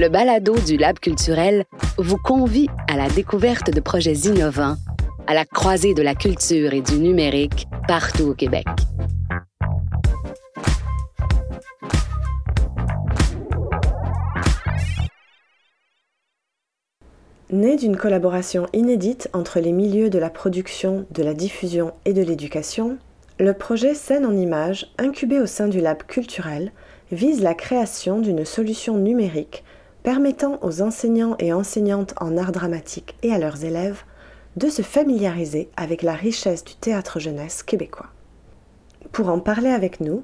Le balado du Lab culturel vous convie à la découverte de projets innovants à la croisée de la culture et du numérique partout au Québec. Né d'une collaboration inédite entre les milieux de la production, de la diffusion et de l'éducation, le projet Scène en images, incubé au sein du Lab culturel, vise la création d'une solution numérique permettant aux enseignants et enseignantes en art dramatique et à leurs élèves de se familiariser avec la richesse du théâtre jeunesse québécois. Pour en parler avec nous,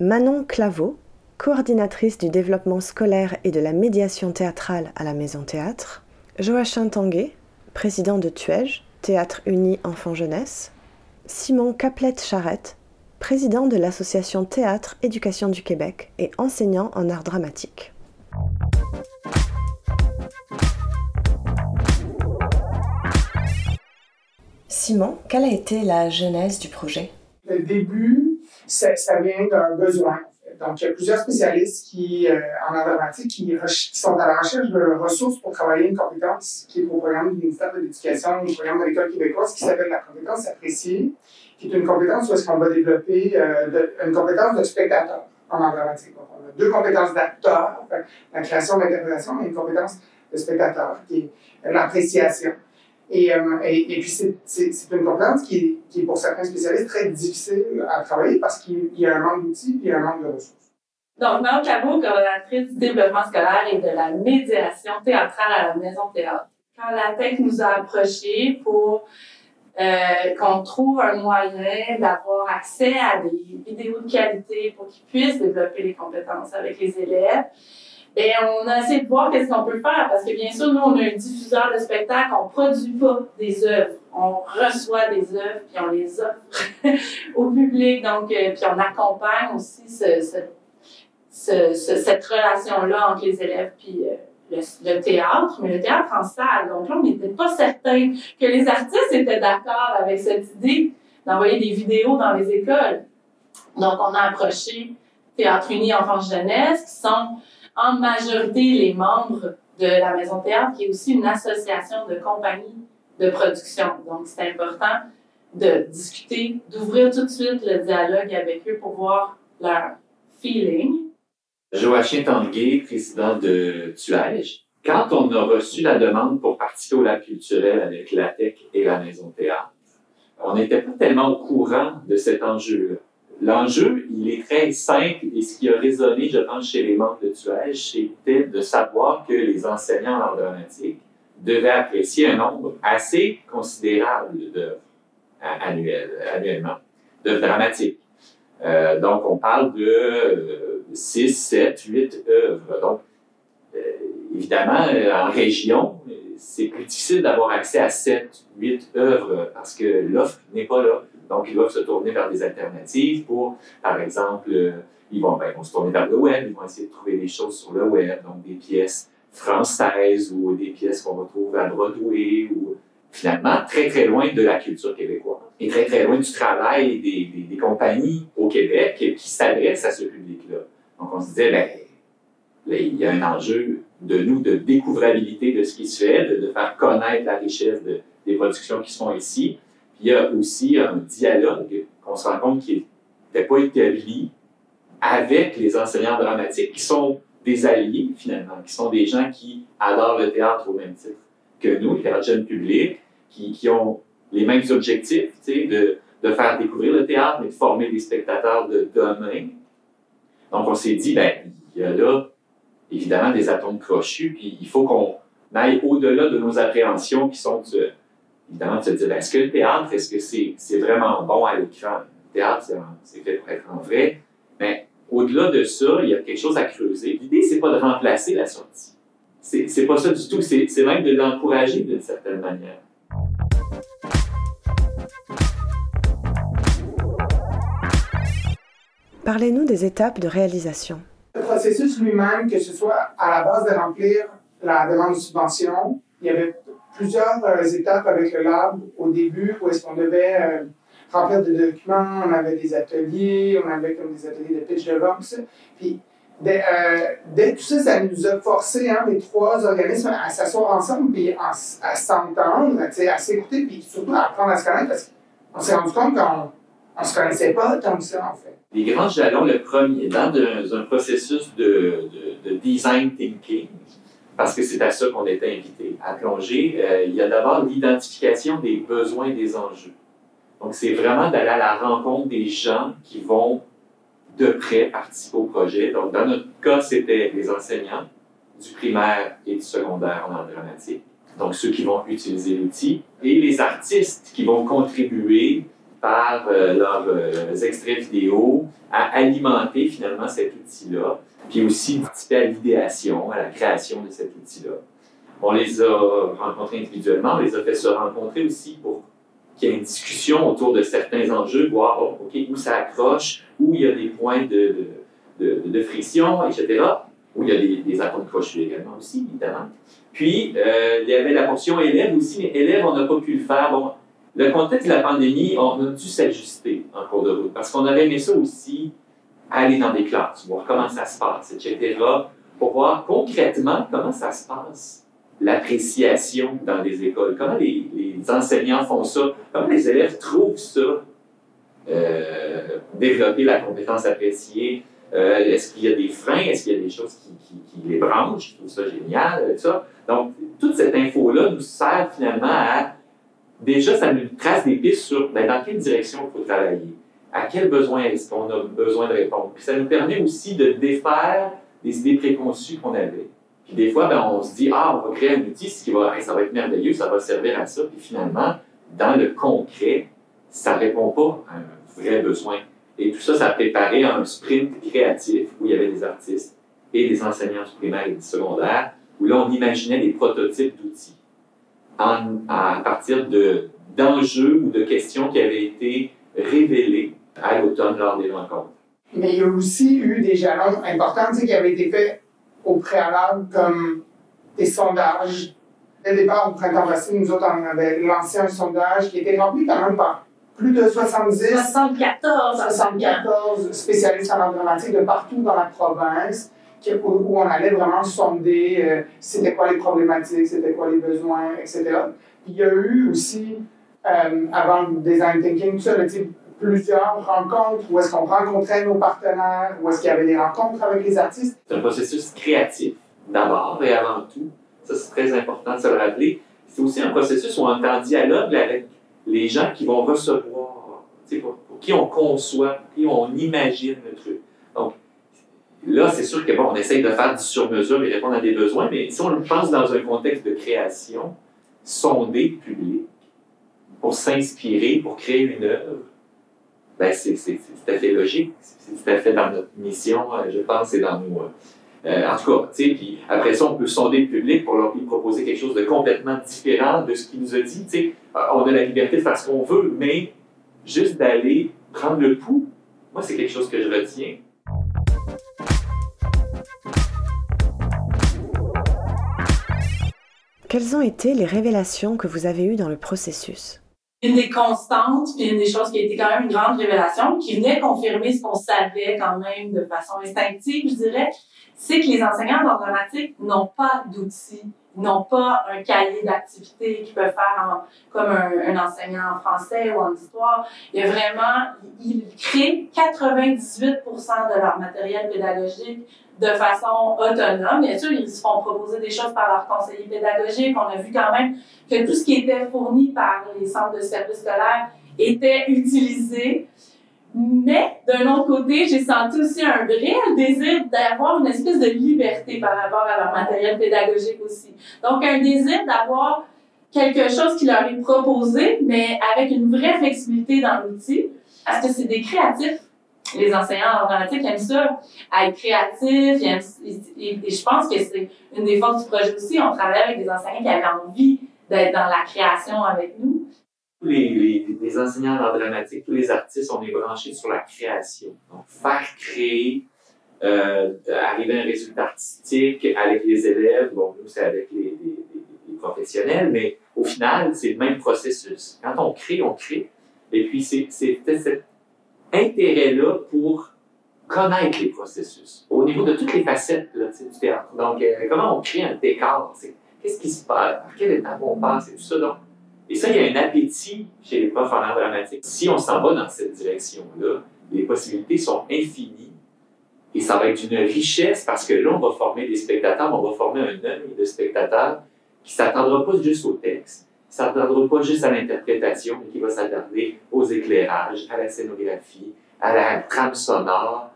Manon Claveau, coordinatrice du développement scolaire et de la médiation théâtrale à la Maison Théâtre, Joachim Tanguay, président de Tuège, Théâtre Uni Enfants Jeunesse, Simon Caplette-Charette, président de l'association Théâtre Éducation du Québec et enseignant en art dramatique. Simon, quelle a été la genèse du projet? Le début, ça, vient d'un besoin. Donc, il y a plusieurs spécialistes qui, euh, en informatique qui, sont à la recherche de ressources pour travailler une compétence qui est au programme du ministère de l'Éducation, au programme de l'École québécoise, qui s'appelle la compétence appréciée, qui est une compétence où est-ce qu'on va développer euh, une compétence de spectateur en. Donc, on a deux compétences d'acteur, la création, l'interprétation, et une compétence de spectateur, qui est l'appréciation. Et, euh, puis, c'est une compétence qui est, pour certains spécialistes, très difficile à travailler parce qu'il y a un manque d'outils et un manque de ressources. Donc, Maud Cabot, coordonnatrice du développement scolaire et de la médiation théâtrale à la Maison Théâtre. Quand la tech nous a approchés pour euh, qu'on trouve un moyen d'avoir accès à des vidéos de qualité pour qu'ils puissent développer les compétences avec les élèves, et on a essayé de voir qu'est-ce qu'on peut faire parce que bien sûr, nous, on a un diffuseur de spectacle, on produit pas des œuvres, on reçoit des œuvres puis on les offre au public. Donc, euh, puis on accompagne aussi ce, ce, cette relation-là entre les élèves puis euh, le, théâtre, mais le théâtre en salle. Donc là, on n'était pas certain que les artistes étaient d'accord avec cette idée d'envoyer des vidéos dans les écoles. Donc, on a approché Théâtre Uni Enfants Jeunesse, qui sont en majorité les membres de la Maison Théâtre, qui est aussi une association de compagnies de production. Donc, c'est important de discuter, d'ouvrir tout de suite le dialogue avec eux pour voir leur feeling. Joachim Tanguay, président de Tuège. Quand on a reçu la demande pour participer au lab culturel avec l'ATEC et la Maison Théâtre, on n'était pas tellement au courant de cet enjeu-là. L'enjeu, il est très simple et ce qui a résonné, je pense, chez les membres de Tuège, c'était de savoir que les enseignants en dramatique devaient apprécier un nombre assez considérable d'œuvres annuellement, d'œuvres dramatiques. Euh, donc, on parle de 6, 7, 8 œuvres. Donc, euh, évidemment, euh, en région, c'est plus difficile d'avoir accès à 7, 8 œuvres parce que l'offre n'est pas là. Donc, ils doivent se tourner vers des alternatives pour, par exemple, euh, ils vont, ben, vont se tourner vers le web, ils vont essayer de trouver des choses sur le web, donc des pièces françaises ou des pièces qu'on retrouve à Broadway ou finalement très très loin de la culture québécoise et très très loin du travail des compagnies au Québec qui s'adressent à ce public-là. Donc on se disait, ben, là, il y a un enjeu de nous de découvrabilité de ce qui se fait, de, faire connaître la richesse de, des productions qui sont ici, il y a aussi un dialogue qu'on se rend compte qui n'était pas établi avec les enseignants dramatiques, qui sont des alliés finalement, qui sont des gens qui adorent le théâtre au même titre que nous, le théâtre jeune public, qui, ont les mêmes objectifs, de, de faire découvrir le théâtre, mais de former des spectateurs de demain. Donc on s'est dit, ben, il y a là évidemment des atomes crochus, puis il faut qu'on aille au-delà de nos appréhensions qui sont de, évidemment, de se dire, ben, est-ce que le théâtre, est-ce que c'est c'est vraiment bon à l'écran? Le théâtre, c'est fait pour être en vrai. Mais au-delà de ça, il y a quelque chose à creuser. L'idée, c'est pas de remplacer la sortie. C'est pas ça du tout. C'est même de l'encourager d'une certaine manière. Parlez-nous des étapes de réalisation. Le processus lui-même, que ce soit à la base de remplir la demande de subvention, il y avait plusieurs euh, étapes avec le lab au début où est-ce qu'on devait euh, remplir des documents, on avait des ateliers, on avait comme des ateliers de pitch de box. Puis dès, euh, tout ça, ça nous a forcé, hein, les trois organismes, à s'asseoir ensemble, puis à, s'entendre, à s'écouter, puis surtout à apprendre à se connaître, parce qu'on s'est rendu compte qu'on ne se connaissait pas tant que ça, en fait. Les grands jalons, le premier, dans un, processus de, de, de, design thinking, parce que c'est à ça qu'on était invité à plonger, euh, il y a d'abord l'identification des besoins et des enjeux. Donc, c'est vraiment d'aller à la rencontre des gens qui vont de près participer au projet. Donc, dans notre cas, c'était les enseignants du primaire et du secondaire en dramatique. Donc, ceux qui vont utiliser l'outil et les artistes qui vont contribuer par euh, leurs euh, extraits vidéo à alimenter finalement cet outil-là, puis aussi participer à l'idéation, à la création de cet outil-là. On les a rencontrés individuellement, on les a fait se rencontrer aussi pour qu'il y ait une discussion autour de certains enjeux, voir OK, où ça accroche, où il y a des points de, de, friction, etc., où il y a des, des atomes crochus également aussi, évidemment. Puis, euh, il y avait la portion élèves aussi, mais élèves, on n'a pas pu le faire. Le contexte de la pandémie, on a dû s'ajuster en cours de route, parce qu'on avait aimé ça aussi, aller dans des classes, voir comment ça se passe, etc., pour voir concrètement comment ça se passe l'appréciation dans les écoles? Comment les, enseignants font ça? Comment les élèves trouvent ça? Euh, développer la compétence appréciée. Euh, est-ce qu'il y a des freins? Est-ce qu'il y a des choses qui, les branchent? Je trouve ça génial, ça. Donc, toute cette info-là nous sert finalement à... Déjà, ça nous trace des pistes sur ben, dans quelle direction il faut travailler. À quel besoin est-ce qu'on a besoin de répondre? Puis ça nous permet aussi de défaire des idées préconçues qu'on avait. Puis des fois, ben, on se dit, ah, on va créer un outil, qui va, ça va être merveilleux, ça va servir à ça. Puis finalement, dans le concret, ça ne répond pas à un vrai besoin. Et tout ça, ça a préparé un sprint créatif où il y avait des artistes et des enseignants du primaire et du secondaire, où là, on imaginait des prototypes d'outils à partir de, d'enjeux ou de questions qui avaient été révélées à l'automne lors des rencontres. Mais il y a aussi eu des jalons importants qui avaient été faits au préalable comme des sondages. Dès le départ, au printemps passé, nous autres, on avait lancé un sondage qui était rempli quand même par plus de 70, 74, 74 spécialistes en art dramatique de partout dans la province, où, on allait vraiment sonder euh, c'était quoi les problématiques, c'était quoi les besoins, etc. Il y a eu aussi, euh, avant le design thinking, tout ça, plusieurs rencontres, où est-ce qu'on rencontrait nos partenaires, où est-ce qu'il y avait des rencontres avec les artistes. C'est un processus créatif, d'abord et avant tout. Ça, c'est très important de se le rappeler. C'est aussi un processus où on est en dialogue avec les gens qui vont recevoir, pour, pour qui on conçoit, pour qui on imagine le truc. Donc, là, c'est sûr que bon, on essaye de faire du sur-mesure et répondre à des besoins, mais si on le pense dans un contexte de création, sonder le public pour s'inspirer, pour créer une œuvre, ben c'est tout à fait logique. C'est tout à fait dans notre mission, euh, je pense, et dans nos. Euh, euh, en tout cas, tu sais, puis après ça, on peut sonder le public pour leur proposer quelque chose de complètement différent de ce qu'il nous a dit. Tu sais, on a la liberté de faire ce qu'on veut, mais juste d'aller prendre le pouls, moi, c'est quelque chose que je retiens. Quelles ont été les révélations que vous avez eues dans le processus? une des constantes, puis une des choses qui a été quand même une grande révélation, qui venait confirmer ce qu'on savait quand même de façon instinctive, je dirais, c'est que les enseignants en dramatique n'ont pas d'outils, n'ont pas un cahier d'activités qu'ils peuvent faire comme un, enseignant en français ou en histoire. Il vraiment, ils créent 98% de leur matériel pédagogique de façon autonome. Bien sûr, ils se font proposer des choses par leurs conseillers pédagogiques. On a vu quand même que tout ce qui était fourni par les centres de services scolaires était utilisé. Mais d'un autre côté, j'ai senti aussi un réel désir d'avoir une espèce de liberté par rapport à leur matériel pédagogique aussi. Donc, un désir d'avoir quelque chose qui leur est proposé, mais avec une vraie flexibilité dans l'outil. Parce que c'est des créatifs les enseignants en dramatique aiment ça, à être créatifs. et, je pense que c'est une des forces du projet aussi. On travaille avec des enseignants qui avaient envie d'être dans la création avec nous. Les, les, enseignants en dramatique, tous les artistes, on est branchés sur la création. Donc, faire créer, euh, arriver à un résultat artistique avec les élèves. Bon, nous, c'est avec les, les, les, professionnels, mais au final, c'est le même processus. Quand on crée, on crée. Et puis, c'est cette intérêt-là pour connaître les processus. Au au niveau de toutes les facettes là, du théâtre. Donc, euh, comment on crée un décor? Qu'est-ce qui se passe? Par quelle étape on passe? Et tout ça. Donc, et ça, il y a un appétit chez les profs en art dramatique. Si on s'en va dans cette direction-là, les possibilités sont infinies. Et ça va être une richesse parce que là, on va former des spectateurs, on va former un œil de spectateurs qui ne s'attendra pas juste au texte, qui ne s'attendra pas juste à l'interprétation, mais qui va s'attarder aux éclairages, à la scénographie, à la trame sonore,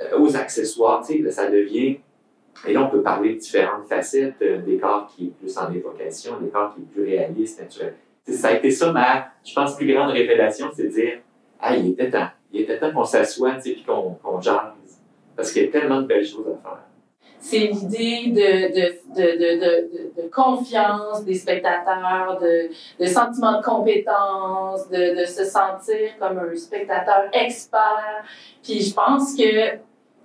euh, aux accessoires. Tu sais, ça devient. Et là, on peut parler de différentes facettes, un décor qui est plus en évocation, un décor qui est plus réaliste, naturel. Ça a été ça ma, je pense, plus grande révélation, c'est de dire, ah, il était temps. Il était temps qu'on s'assoie, tu sais, puis qu'on qu jase. Parce qu'il y a tellement de belles choses à faire c'est l'idée de, de, de, de, confiance des spectateurs, de, sentiment de compétence, de se sentir comme un spectateur expert. Puis je pense que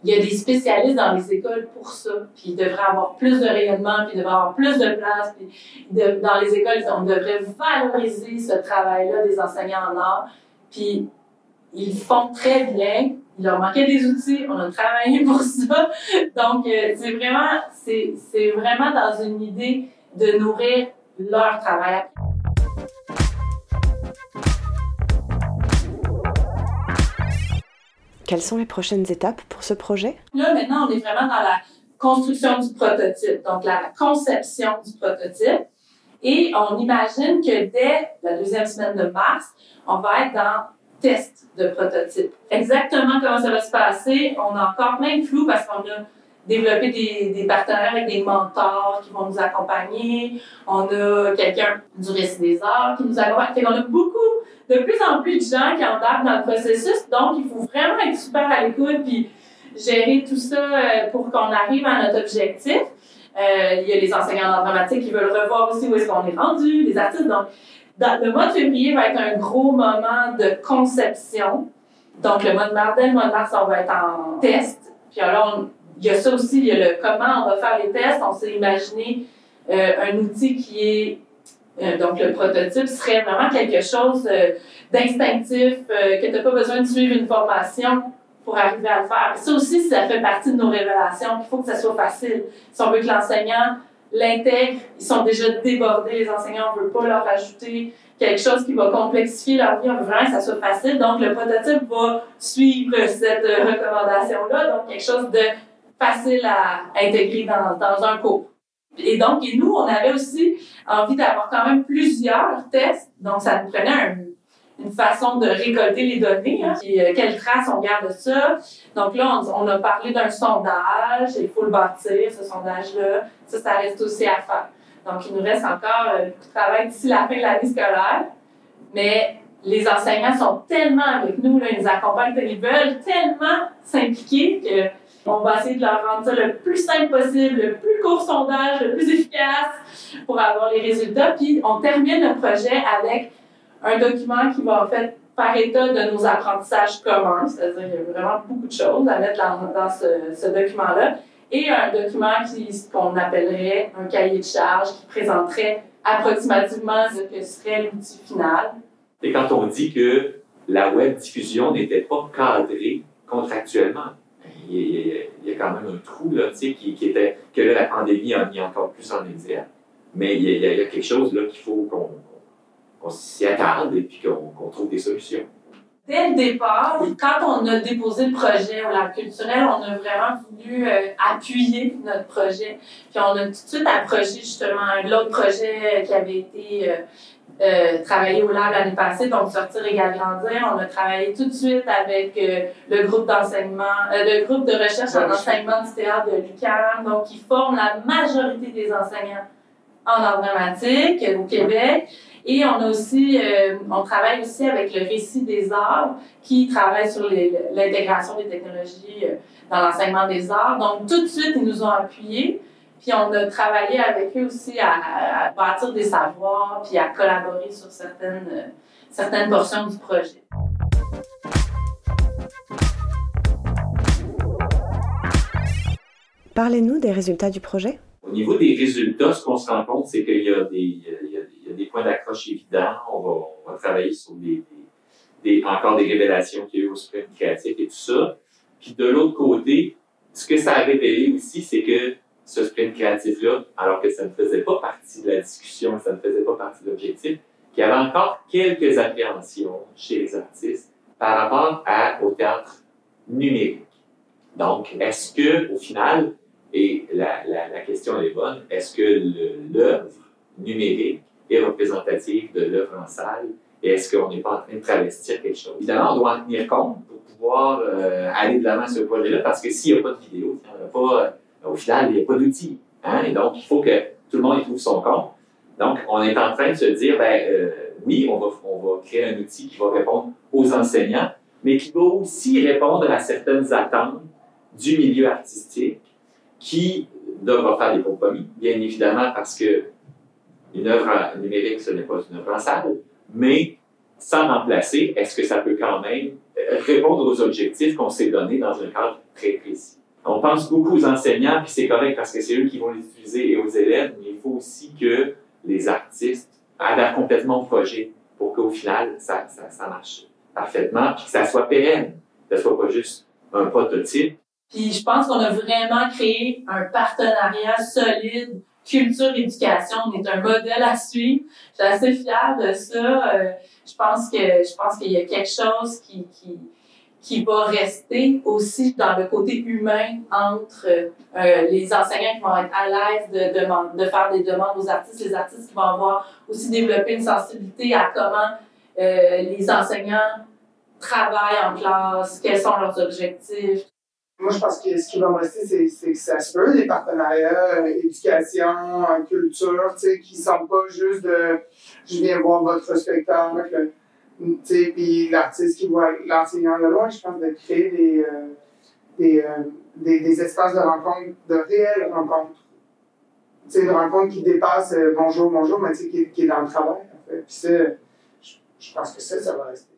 il y a des spécialistes dans les écoles pour ça, puis il devrait avoir plus de rayonnement, puis il devrait avoir plus de place, puis dans les écoles, on devrait valoriser ce travail-là des enseignants en art, puis ils font très bien, il leur manquait des outils, on a travaillé pour ça. Donc, euh, c'est vraiment, c'est, vraiment dans une idée de nourrir leur travail. Quelles sont les prochaines étapes pour ce projet? Là, maintenant, on est vraiment dans la construction du prototype, donc la conception du prototype. Et on imagine que dès la deuxième semaine de mars, on va être dans test de prototype. Exactement comment ça va se passer, on a encore plein de flou parce qu'on a développé des, des, partenaires avec des mentors qui vont nous accompagner. On a quelqu'un du récit des arts qui nous accompagne. Fait qu'on a beaucoup, de plus en plus de gens qui embarquent dans le processus. Donc, il faut vraiment être super à l'écoute puis gérer tout ça euh, pour qu'on arrive à notre objectif. Euh, il y a les enseignants en dramatique qui veulent revoir aussi où est-ce qu'on est rendu, les artistes. Donc, le mois de février va être un gros moment de conception. Donc, le mois de mars, le mois de mars, on va être en test. Puis alors, il y a ça aussi, il y a le comment on va faire les tests. On s'est imaginé euh, un outil qui est euh, donc, le prototype serait vraiment quelque chose euh, d'instinctif, que tu n'as pas besoin de suivre une formation pour arriver à le faire. Ça aussi, ça fait partie de nos révélations. Il faut que ça soit facile. Si on veut que l'enseignant l'intègrent, ils sont déjà débordés, les enseignants, on ne veut pas leur ajouter quelque chose qui va complexifier leur vie, on veut vraiment que ça soit facile. Donc, le prototype va suivre cette recommandation-là, donc quelque chose de facile à intégrer dans un cours. Et donc, et nous, on avait aussi envie d'avoir quand même plusieurs tests, donc ça nous prenait un une façon de récolter les données, hein, puis euh, quelles traces on garde de ça. Donc là, on, a parlé d'un sondage, il faut le bâtir, ce sondage-là. Ça, ça reste aussi à faire. Donc, il nous reste encore euh, de travail d'ici la fin de l'année scolaire, mais les enseignants sont tellement avec nous, ils nous accompagnent, ils veulent tellement s'impliquer que on va essayer de leur rendre ça le plus simple possible, le plus court sondage, le plus efficace pour avoir les résultats. Puis on termine le projet avec un document qui va en fait faire état de nos apprentissages communs, c'est-à-dire qu'il y a vraiment beaucoup de choses à mettre dans, ce, document-là, et un document qu'on appellerait un cahier de charge qui présenterait approximativement ce que serait l'outil final. Et quand on dit que la web diffusion n'était pas cadrée contractuellement, y, a, quand même un trou là, qui, qui était que la pandémie a mis encore plus en exergue. Mais il y, a, il quelque chose là qu'il faut qu'on qu'on s'y attarde et puis qu'on trouve des solutions. Dès le départ, quand on a déposé le projet au lab culturel, on a vraiment voulu euh, appuyer notre projet. Puis on a tout de suite approché justement l'autre projet qui avait été euh, euh, travaillé au lab l'année passée, donc Sortir et Grandir. On a travaillé tout de suite avec le groupe d'enseignement, le groupe de recherche en enseignement du théâtre de l'UQAM, donc qui forme la majorité des enseignants en art dramatique au Québec. Et on a aussi, euh, on travaille aussi avec le récit des arts qui travaille sur l'intégration des technologies euh, dans l'enseignement des arts. Donc, tout de suite, ils nous ont appuyés. Puis on a travaillé avec eux aussi à, bâtir des savoirs, puis à collaborer sur certaines, euh, certaines portions du projet. Parlez-nous des résultats du projet. Au niveau des résultats, ce qu'on se rend compte, c'est qu'il y a des, des points d'accroche évidents. On va, on va, travailler sur des, des, encore des révélations qu'il y a eu au sprint créatif et tout ça. Puis de l'autre côté, ce que ça a révélé aussi, c'est que ce sprint créatif-là, alors que ça ne faisait pas partie de la discussion, ça ne faisait pas partie de l'objectif, qu'il y avait encore quelques appréhensions chez les artistes par rapport au théâtre numérique. Donc, est-ce que, au final, et la, question est bonne, est-ce que l'œuvre numérique est représentative de l'œuvre en salle et est-ce qu'on n'est pas en train de travestir quelque chose? Évidemment, on doit en tenir compte pour pouvoir euh, aller de l'avant sur ce projet-là parce que s'il n'y a pas de vidéo, il n'y a pas, euh, au final, il n'y a pas d'outils. Hein? Et donc, il faut que tout le monde y trouve son compte. Donc, on est en train de se dire, ben, euh, oui, on va, on va créer un outil qui va répondre aux enseignants, mais qui va aussi répondre à certaines attentes du milieu artistique qui devra faire des compromis, bien évidemment, parce que une œuvre numérique, ce n'est pas une œuvre en salle, mais sans remplacer, est-ce que ça peut quand même euh, répondre aux objectifs qu'on s'est donnés dans un cadre très précis? On pense beaucoup aux enseignants, puis c'est correct parce que c'est eux qui vont les utiliser et aux élèves, mais il faut aussi que les artistes adhèrent complètement au projet pour qu'au final, ça, ça, marche parfaitement, puis que ça soit pérenne, que ce soit pas juste un prototype. Puis je pense qu'on a vraiment créé un partenariat solide culture-éducation. On est un modèle à suivre. Je suis assez fière de ça. Euh, je pense que je pense qu'il y a quelque chose qui, qui va rester aussi dans le côté humain entre euh, les enseignants qui vont être à l'aise de, demander, de faire des demandes aux artistes, les artistes qui vont avoir aussi développé une sensibilité à comment euh, les enseignants travaillent en classe, quels sont leurs objectifs. Moi, je pense que ce qui va me rester, c'est que ça se peut, des partenariats, euh, éducation, culture, tu sais, qui ne sont pas juste de je viens voir votre spectacle, puis l'artiste qui voit l'enseignant de loin. Je pense de créer des, euh, des, des, des, espaces de rencontre, de réelles rencontres. Sais, une rencontre qui dépasse bonjour, bonjour, mais qui, qui, est dans le travail. Puis ça, je pense que ça, ça va rester.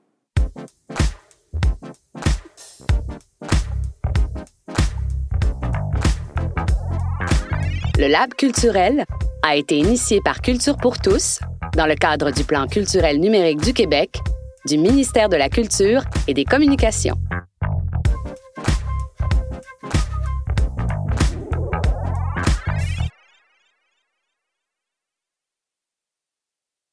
Le Lab culturel a été initié par Culture pour tous dans le cadre du Plan culturel numérique du Québec, du ministère de la Culture et des Communications.